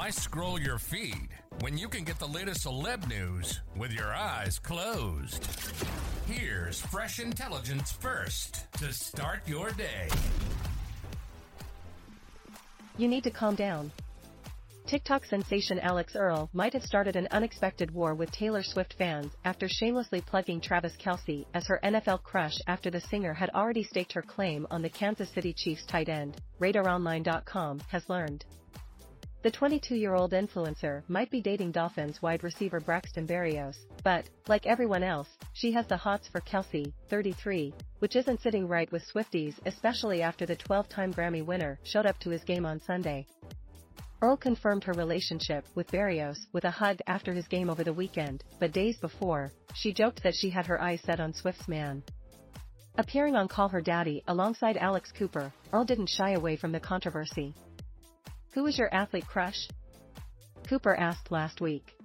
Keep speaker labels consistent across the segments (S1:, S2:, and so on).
S1: Why scroll your feed when you can get the latest celeb news with your eyes closed? Here's fresh intelligence first to start your day.
S2: You need to calm down. TikTok sensation Alix Earle might have started an unexpected war with Taylor Swift fans after shamelessly plugging Travis Kelce as her NFL crush after the singer had already staked her claim on the Kansas City Chiefs tight end, RadarOnline.com has learned. The 22-year-old influencer might be dating Dolphins wide receiver Braxton Berrios, but, like everyone else, she has the hots for Kelce, 33, which isn't sitting right with Swifties especially after the 12-time Grammy winner showed up to his game on Sunday. Earle confirmed her relationship with Berrios with a hug after his game over the weekend, but days before, she joked that she had her eyes set on Swift's man. Appearing on Call Her Daddy alongside Alex Cooper, Earle didn't shy away from the controversy. Who is your athlete crush? Cooper asked last week.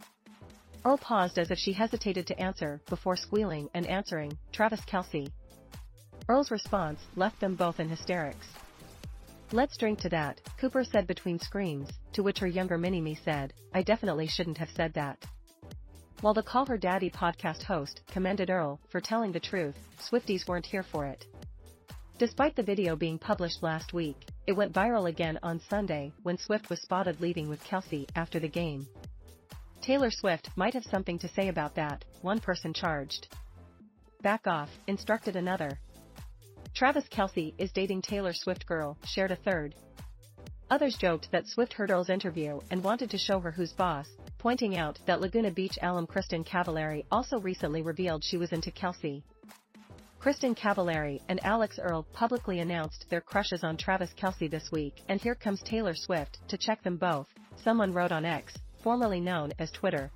S2: Earle paused as if she hesitated to answer before squealing and answering, Travis Kelce. Earle's response left them both in hysterics. Let's drink to that, Cooper said between screams, to which her younger mini-me said, I definitely shouldn't have said that. While the Call Her Daddy podcast host commended Earle for telling the truth, Swifties weren't here for it. Despite the video being published last week, it went viral again on Sunday when Swift was spotted leaving with Kelce after the game. Taylor Swift might have something to say about that, one person charged. Back off, instructed another. Travis Kelce is dating Taylor Swift girl, shared a third. Others joked that Swift heard Earle's interview and wanted to show her who's boss, pointing out that Laguna Beach alum Kristin Cavallari also recently revealed she was into Kelce. Kristin Cavallari and Alix Earle publicly announced their crushes on Travis Kelce this week and here comes Taylor Swift to check them both, someone wrote on X, formerly known as Twitter.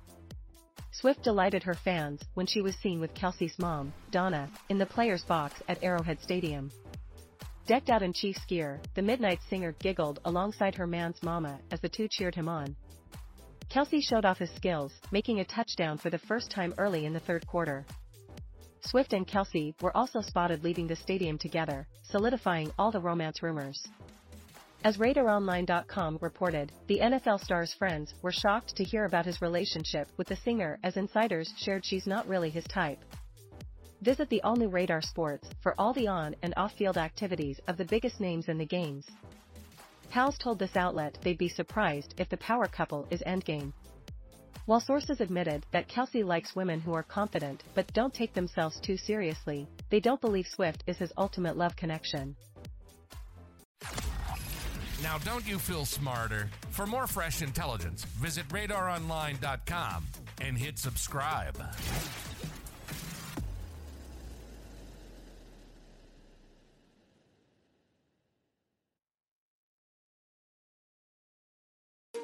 S2: Swift delighted her fans when she was seen with Kelce's mom, Donna, in the player's box at Arrowhead Stadium. Decked out in Chiefs gear, the Midnight Singer giggled alongside her man's mama as the two cheered him on. Kelce showed off his skills, making a touchdown for the first time early in the third quarter. Swift and Kelce were also spotted leaving the stadium together, solidifying all the romance rumors. As RadarOnline.com reported, the NFL star's friends were shocked to hear about his relationship with the singer as insiders shared she's not really his type. Visit the all-new Radar Sports for all the on and off-field activities of the biggest names in the games. Pals told this outlet they'd be surprised if the power couple is endgame. While sources admitted that Kelce likes women who are confident but don't take themselves too seriously, they don't believe Swift is his ultimate love connection.
S1: Now, don't you feel smarter? For more fresh intelligence, visit radaronline.com and hit subscribe.